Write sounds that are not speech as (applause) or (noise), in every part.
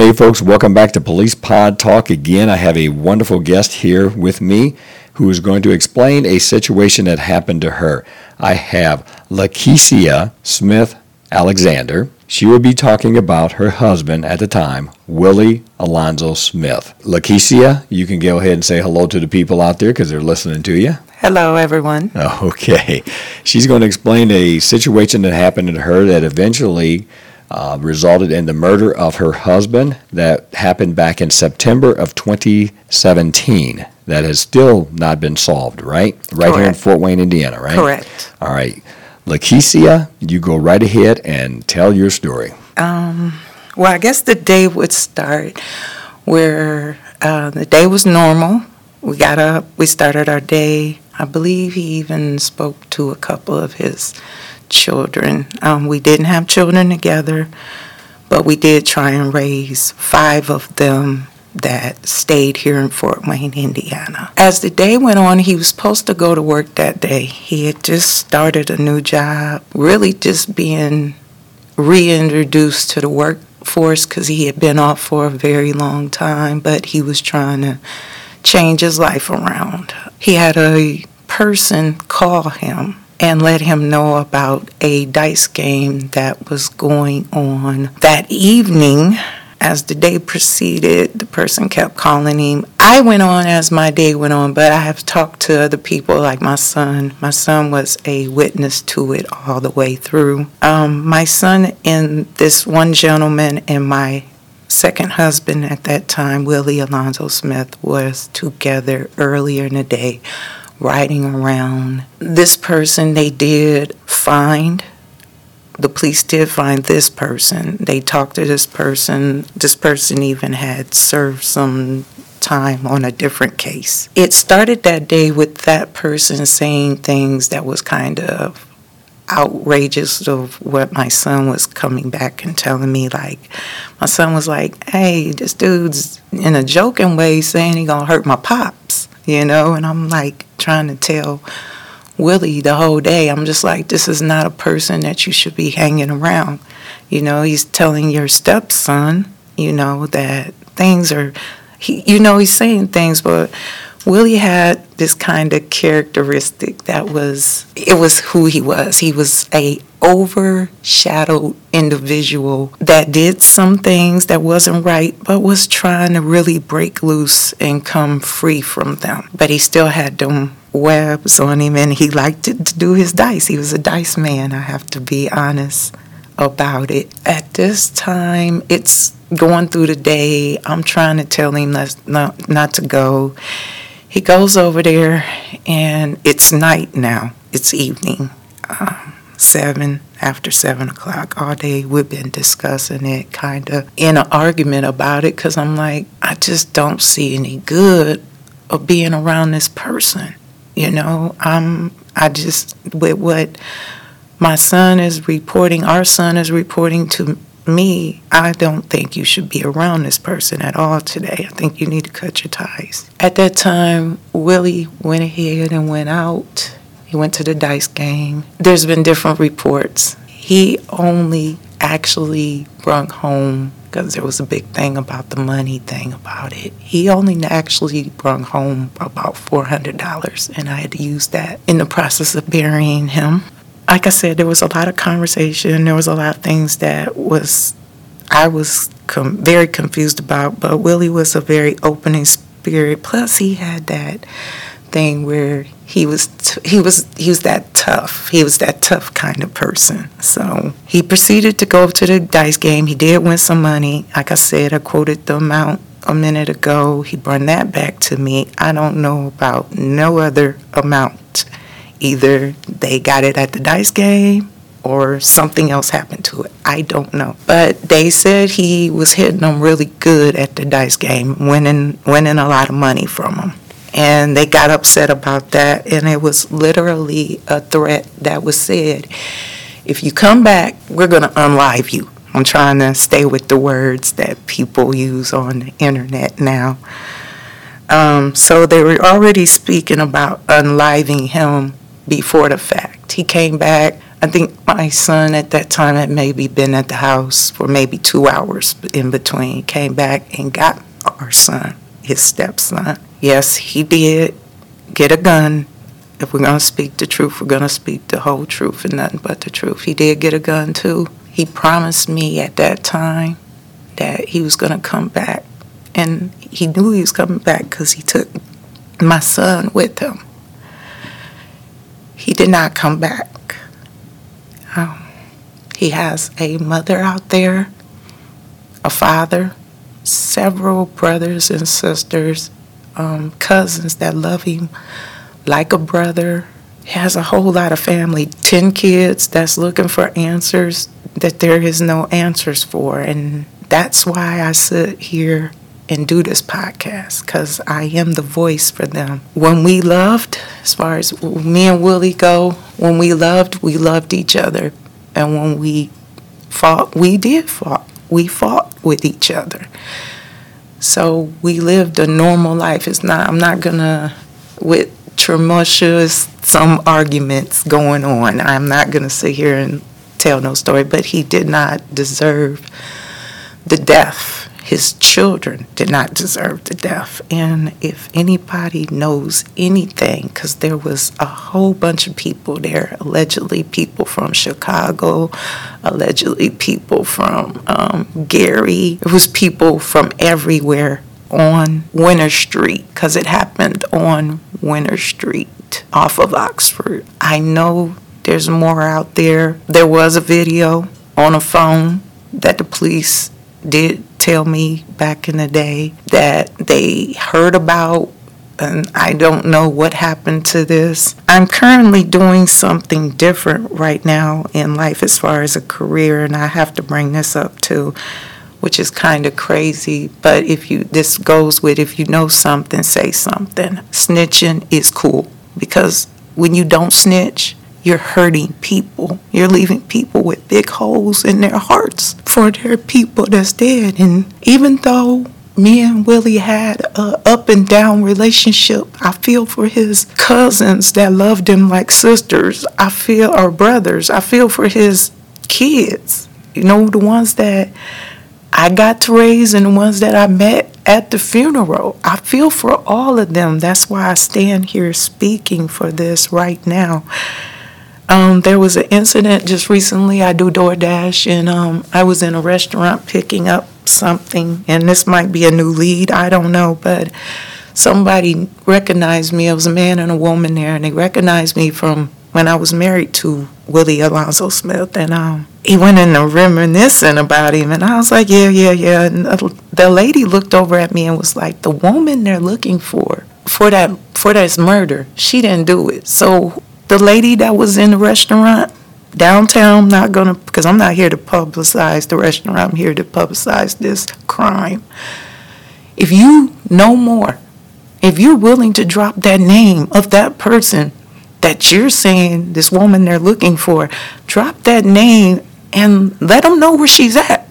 Hey, folks, welcome back to Police Pod Talk again. I have a wonderful guest here with me who is going to explain a situation that happened to her. I have Lakicia Smith Alexander. She will be talking about her husband at the time, Willie Alonzo Smith. Lakicia, you can go ahead and say hello to the people out there because they're listening to you. Hello, everyone. (laughs) Okay. She's going to explain a situation that happened to her that eventually uh, resulted in the murder of her husband that happened back in September of 2017. That has still not been solved, right? Right here in Fort Wayne, Indiana, right? Correct. All right. Lakicia, you go right ahead and tell your story. Um, Well, I guess the day would start where uh, the day was normal. We got up, we started our day. I believe he even spoke to a couple of his children. Um, we didn't have children together, but we did try and raise five of them that stayed here in Fort Wayne, Indiana. As the day went on, he was supposed to go to work that day. He had just started a new job, really just being reintroduced to the workforce because he had been off for a very long time, but he was trying to change his life around. He had a person call him and let him know about a dice game that was going on that evening. As the day proceeded, the person kept calling him. I went on as my day went on, but I have talked to other people like my son. My son was a witness to it all the way through. Um, my son and this one gentleman and my second husband at that time, Willie Alonzo Smith, was together earlier in the day riding around. This person they did find. The police did find this person. They talked to this person. This person even had served some time on a different case. It started that day with that person saying things that was kind of outrageous of what my son was coming back and telling me like my son was like hey this dude's in a joking way saying he gonna hurt my pops you know? And i'm like trying to tell willie the whole day. I'm just like this is not a person that you should be hanging around. You know he's telling your stepson you know that things are he you know he's saying things but Willie had this kind of characteristic that was it was who he was. He was a overshadowed individual that did some things that wasn't right but was trying to really break loose and come free from them. But he still had them webs on him and he liked to, to do his dice. He was a dice man, I have to be honest about it. At this time, it's going through the day. I'm trying to tell him not, not, to go. He goes over there, and it's night now. It's evening, um, seven after seven o'clock. All day we've been discussing it, kind of in an argument about it, because I'm like, I just don't see any good of being around this person. You know, I'm. I just with what my son is reporting, our son is reporting to me, I don't think you should be around this person at all today. I think you need to cut your ties. At that time, Willie went ahead and went out. He went to the dice game. There's been different reports. He only actually brought home because there was a big thing about the money thing about it. He only actually brought home about $400, and I had to use that in the process of burying him like I said, there was a lot of conversation. There was a lot of things that was I was com- very confused about. But Willie was a very opening spirit. Plus, he had that thing where he was t- he was he was that tough. He was that tough kind of person. So he proceeded to go to the dice game. He did win some money. Like I said, I quoted the amount a minute ago. He brought that back to me. I don't know about no other amount. Either they got it at the dice game or something else happened to it. I don't know. But they said he was hitting them really good at the dice game, winning winning a lot of money from them. And they got upset about that and it was literally a threat that was said. If you come back, we're going to unlive you. I'm trying to stay with the words that people use on the internet now. Um, so they were already speaking about unliving him before the fact. He came back I think my son at that time had maybe been at the house for maybe two hours in between, came back and got our son, his stepson. Yes, he did get a gun. If we're going to speak the truth, we're going to speak the whole truth and nothing but the truth. He did get a gun too. He promised me at that time that he was going to come back. And he knew he was coming back because he took my son with him. He did not come back. Um, he has a mother out there, a father, several brothers and sisters, um, cousins that love him like a brother. He has a whole lot of family, 10 kids that's looking for answers that there is no answers for. And that's why I sit here and do this podcast because I am the voice for them. When we loved, as far as me and Willie go, when we loved, we loved each other. And when we fought, we did fought. We fought with each other. So we lived a normal life. It's not, I'm not gonna, with tumultuous, some arguments going on, I'm not gonna sit here and tell no story, but he did not deserve the death his children did not deserve the death. And if anybody knows anything, because there was a whole bunch of people there, allegedly people from Chicago, allegedly people from um, Gary, it was people from everywhere on Winter Street, because it happened on Winter Street off of Oxford. I know there's more out there. There was a video on a phone that the police did tell me back in the day that they heard about and I don't know what happened to this. I'm currently doing something different right now in life as far as a career, and I have to bring this up too, which is kind of crazy. But if you, this goes with if you know something, say something. Snitching is cool because when you don't snitch, you're hurting people. You're leaving people with big holes in their hearts for their people that's dead. And even though me and Willie had a up and down relationship, I feel for his cousins that loved him like sisters. I feel our brothers. I feel for his kids. You know, the ones that I got to raise and the ones that I met at the funeral. I feel for all of them. That's why I stand here speaking for this right now. Um, there was an incident just recently. I do DoorDash, and um, I was in a restaurant picking up something, and this might be a new lead. I don't know, but somebody recognized me. It was a man and a woman there, and they recognized me from when I was married to Willie Alonzo Smith, and um, he went in and reminiscing about him, and I was like, yeah, yeah, yeah. And the lady looked over at me and was like, the woman they're looking for for that for that murder, she didn't do it. So the lady that was in the restaurant downtown, not gonna, because I'm not here to publicize the restaurant, I'm here to publicize this crime. If you know more, if you're willing to drop that name of that person that you're saying, this woman they're looking for, drop that name and let them know where she's at.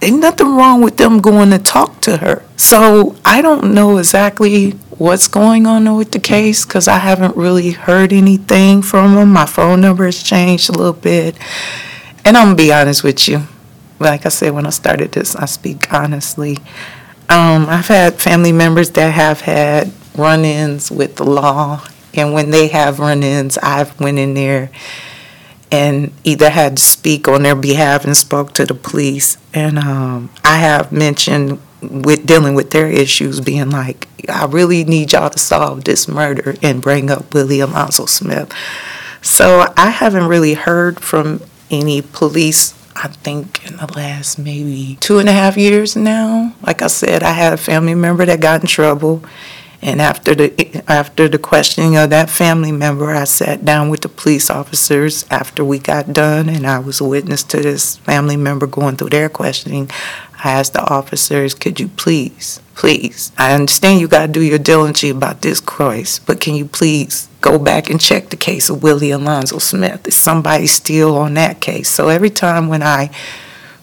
Ain't nothing wrong with them going to talk to her. So I don't know exactly what's going on with the case because I haven't really heard anything from them. My phone number has changed a little bit. And I'm going to be honest with you. Like I said, when I started this, I speak honestly. Um, I've had family members that have had run-ins with the law, and when they have run-ins, I've went in there and either had to speak on their behalf and spoke to the police. And um, I have mentioned with dealing with their issues being like, I really need y'all to solve this murder and bring up Willie Alonzo Smith. So I haven't really heard from any police, I think, in the last maybe two and a half years now. Like I said, I had a family member that got in trouble And after the, after the questioning of that family member, I sat down with the police officers after we got done, and I was a witness to this family member going through their questioning. I asked the officers, could you please, please, I understand you gotta do your diligence about this Croix, but can you please go back and check the case of Willie Alonzo Smith? Is somebody still on that case? So every time when I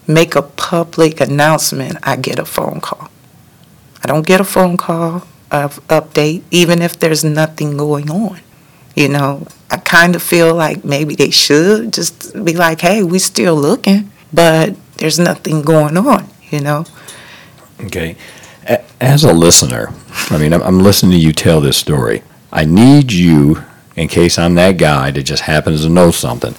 make a public announcement, I get a phone call. I don't get a phone call of update, even if there's nothing going on. You know, I kind of feel like maybe they should just be like, hey, we're still looking, but there's nothing going on, you know? Okay. As a listener, I mean, I'm, I'm listening to you tell this story. I need you, in case I'm that guy that just happens to know something,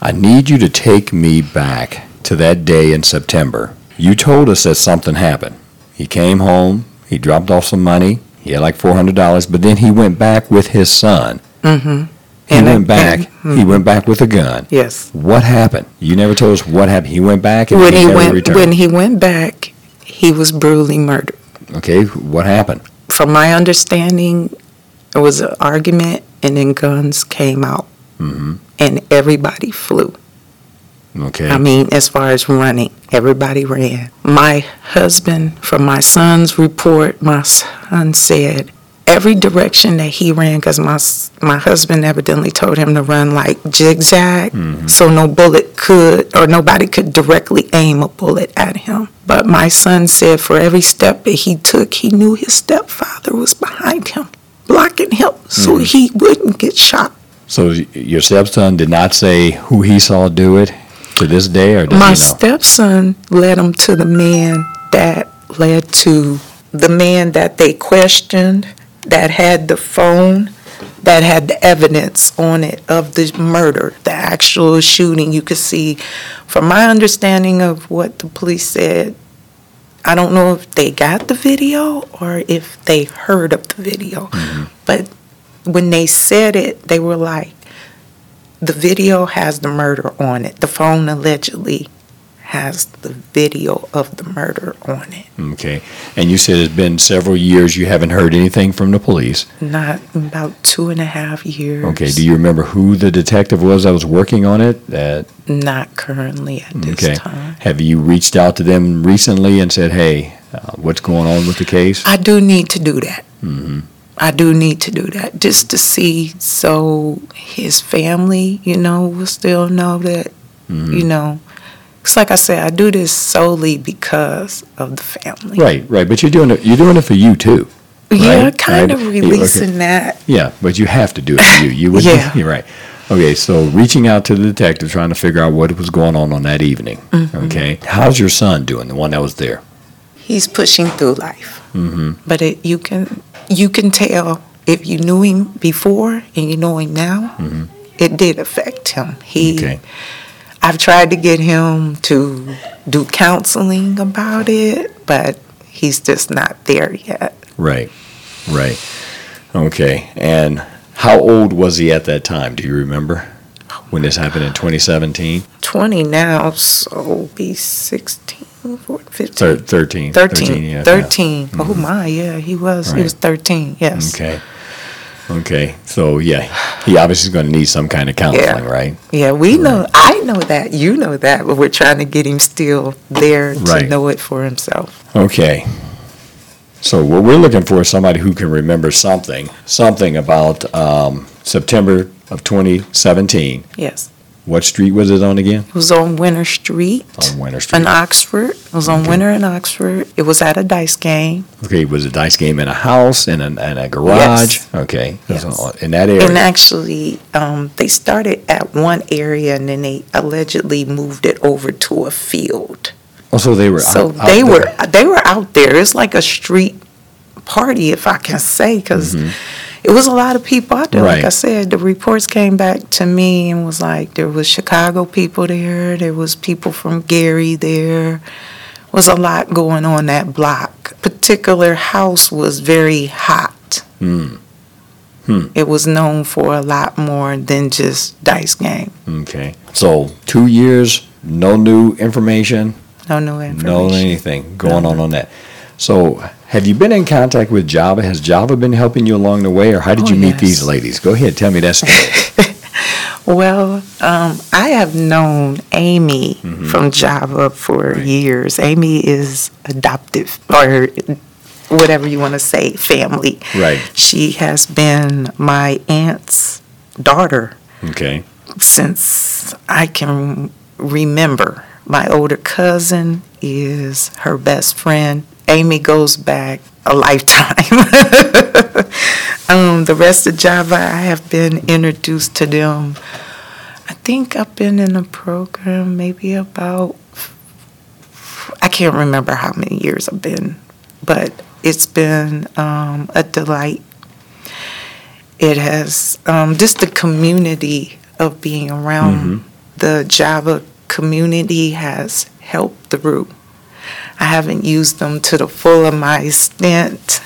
I need you to take me back to that day in September. You told us that something happened. He came home, he dropped off some money, he had like $400, but then he went back with his son. Mm-hmm. He And I- went back, and- he went back with a gun. Yes. What happened? You never told us what happened. He went back and When he, he went, returned. when he went back, he was brutally murdered. okay, what happened? From my understanding, it was an argument, and then guns came out, hmm and everybody flew. Okay. I mean, as far as running, everybody ran. My husband, from my son's report, my son said every direction that he ran, because my, my husband evidently told him to run like zigzag, mm-hmm. so no bullet could, or nobody could directly aim a bullet at him. But my son said for every step that he took, he knew his stepfather was behind him, blocking him so mm-hmm. he wouldn't get shot. So your stepson did not say who he saw do it to this day, or does My stepson led him to the man that led to the man that they questioned, that had the phone, that had the evidence on it of the murder, the actual shooting. You could see, from my understanding of what the police said, I don't know if they got the video or if they heard of the video. Mm-hmm. But when they said it, they were like, the video has the murder on it. The phone allegedly has the video of the murder on it. Okay. And you said it's been several years. You haven't heard anything from the police. Not about two and a half years. Okay. Do you remember who the detective was that was working on it? That Not currently at this okay. time. Have you reached out to them recently and said, "Hey, uh, what's going on with the case?" I do need to do that. hmm I do need to do that just to see so his family, you know, will still know that, Mm-hmm. you know. It's like I said, I do this solely because of the family. Right. Right. But you're doing it. You're doing it for you too. Yeah, right? kind Right? of Yeah, okay. releasing that. Yeah, but you have to do it for you. You would. Yeah. You're right. Okay, so reaching out to the detective, trying to figure out what was going on on that evening. Mm-hmm. Okay, how's your son doing? The one that was there. He's pushing through life. Mm-hmm. But it, you can you can tell if you knew him before and you know him now, it did affect him. He, Mm-hmm. Okay. I've tried to get him to do counseling about it, but he's just not there yet. Right. Right. Okay. And how old was he at that time? Do you remember when this happened in 2017? 20 now, so be 16, 14, 15. Thir- 13. 13. yeah. 13. Oh my, yeah, he was. He was 13, yes. Okay. Okay. So, yeah, he obviously is going to need some kind of counseling, right? Yeah, we know, I know that, you know that, but we're trying to get him still there to Right. know it for himself. Okay. So what we're looking for is somebody who can remember something, something about um, September of 2017. Yes. What street was it on again? It was on Winter Street On Winter Street. in Oxford. It was on Okay. Winter in Oxford. It was at a dice game. Okay, it was a dice game in a house, in a, in a garage? Okay, Yes. in that area. And actually, um, they started at one area and then they allegedly moved it over to a field. oh, so they were So out, out they were they were out there. It's like a street party, if I can say, because it was a lot of people out there. Like Mm-hmm. I said, the reports came back to me and was like there was Chicago people there, there was people from Gary there. Was a lot going on that block. Particular house was very hot. Hmm. It was known for a lot more than just dice game. Okay, so two years, no new information, No new information. no anything going on on that. So Have you been in contact with Java? Has Java been helping you along the way, or how did Oh, you meet yes. these ladies? Go ahead, tell me that story. (laughs) Well, um, I have known Amy from Java for Right. years. Amy is adoptive, or whatever you want to say, family. Right. She has been my aunt's daughter okay. since I can remember. My older cousin is her best friend. Amy goes back a lifetime. (laughs) um, the rest of Java, I have been introduced to them. I think I've been in a program maybe about, I can't remember how many years I've been, but it's been um, a delight. It has um, just the community of being around the Java community has helped through. I haven't used them to the full of my extent.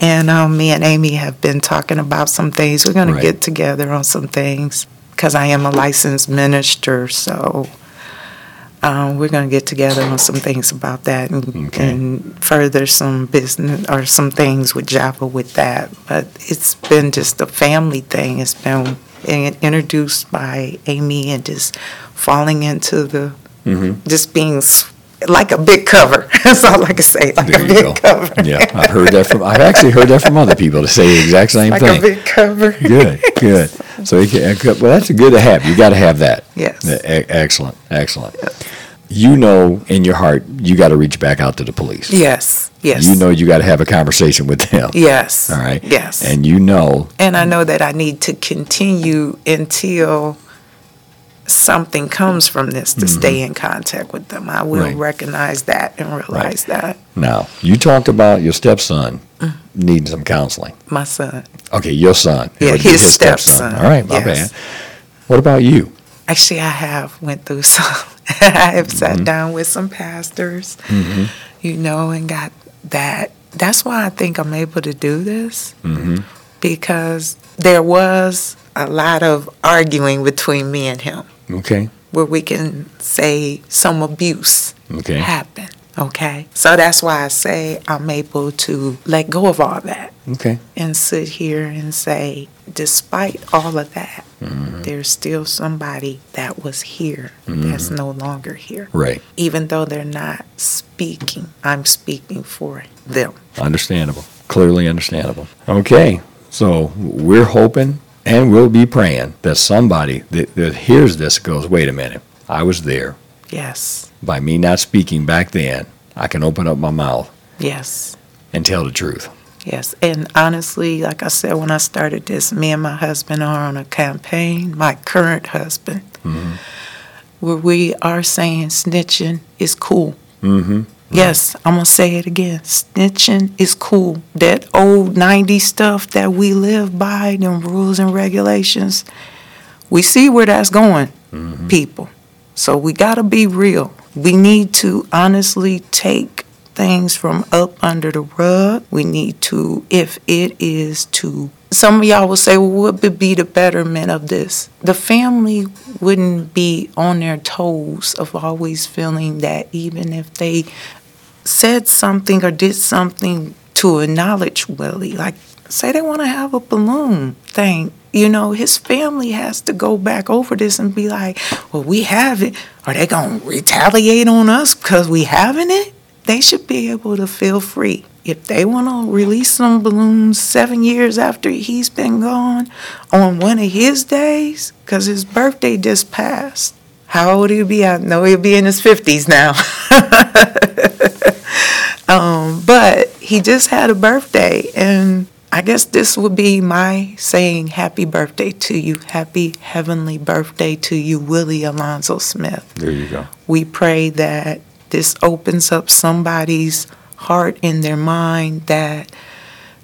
And um, me and Amy have been talking about some things. We're going Right. to get together on some things because I am a licensed minister. So um, we're going to get together on some things about that and, Okay. and further some business or some things with Java with that. But it's been just a family thing. It's been introduced by Amy and just falling into the Mm-hmm. just being like a big cover. (laughs) That's all I can say. Like There a big go. cover. Yeah, I've heard that from. I've actually heard that from other people to say the exact same like thing. a big cover. (laughs) Good, good. (laughs) So can, well, that's a good to have. You got to have that. Yes. Excellent, excellent. You know, in your heart, you got to reach back out to the police. Yes. Yes. You know, you got to have a conversation with them. Yes. All right. Yes. And you know, And I know that I need to continue until something comes from this to stay in contact with them. I will Mm-hmm. Right. recognize that and realize that. now you talked about your stepson needing some counseling. My son. Okay, your son. Yeah, be his stepson. All right, my Yes. bad. What about you? Actually, I have went through (laughs) some. I have sat Mm-hmm. down with some pastors, you know, and got that. That's why I think I'm able to do this Mm-hmm. because there was a lot of arguing between me and him Okay. where we can say some abuse Okay. happened. Okay. So that's why I say I'm able to let go of all that Okay. and sit here and say, despite all of that, Mm-hmm. there's still somebody that was here that's no longer here. Right. Even though they're not speaking, I'm speaking for them. Understandable. Clearly understandable. Okay. So we're hoping and we'll be praying that somebody that, that hears this goes, wait a minute, I was there. Yes. By me not speaking back then, I can open up my mouth Yes. and tell the truth. Yes, and honestly, like I said when I started this, me and my husband are on a campaign, my current husband, where we are saying snitching is cool. Mm-hmm. Yes, I'm going to say it again. Snitching is cool. That old 90 stuff that we live by, them rules and regulations, we see where that's going, mm-hmm. people. So we got to be real. We need to honestly take things from up under the rug. We need to, if it is to, some of y'all will say, well, what would be the betterment of this? The family wouldn't be on their toes of always feeling that even if they said something or did something to acknowledge Willie, like say they want to have a balloon thing, you know, his family has to go back over this and be like, well, we have it. Are they going to retaliate on us because we having it? They should be able to feel free. If they want to release some balloons seven years after he's been gone on one of his days, because his birthday just passed. How old he'll be? I know he'll be in his 50s now. (laughs) um, but he just had a birthday, and I guess this would be my saying happy birthday to you. Happy heavenly birthday to you, Willie Alonzo Smith. There you go. We pray that this opens up somebody's heart in their mind that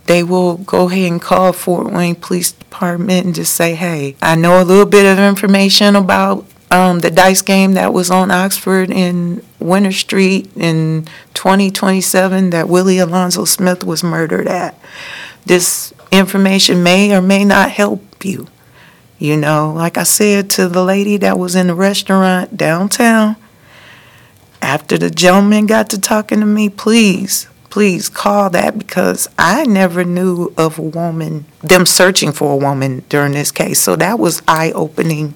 they will go ahead and call Fort Wayne Police Department and just say, hey, I know a little bit of information about um, the dice game that was on Oxford in Winter Street in 2027 that Willie Alonzo Smith was murdered at. This information may or may not help you. You know, like I said to the lady that was in the restaurant downtown, after the gentleman got to talking to me, please please call that because I never knew of a woman, them searching for a woman during this case. So that was eye opening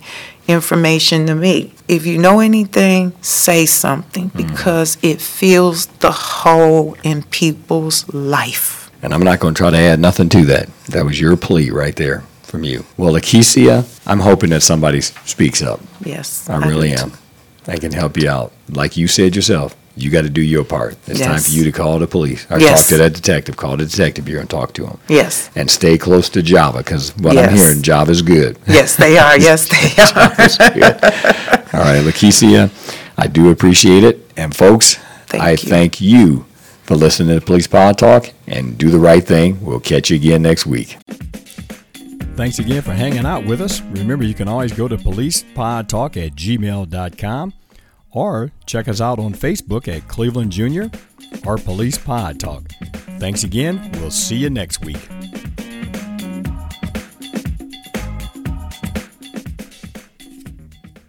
information to me. If you know anything, say something mm. because it fills the hole in people's life. And I'm not going to try to add nothing to that. That was your plea right there from you. Well, Lakicia, I'm hoping that somebody speaks up. Yes. I really do am. They can help you out. Like you said yourself, you got to do your part. It's time for you to call the police or Yes. talk to that detective. Call the detective here and talk to him. Yes. And stay close to Java because what I'm Yes. hearing, Java's good. Yes, they are. Yes, (laughs) they are. Java's good. All right, Lakicia, I do appreciate it. And folks, Thank I you. thank you for listening to the Police Pod Talk and do the right thing. We'll catch you again next week. Thanks again for hanging out with us. Remember, you can always go to policepodtalk at gmail.com or check us out on Facebook at Cleveland Junior or Police Pod Talk. Thanks again. We'll see you next week.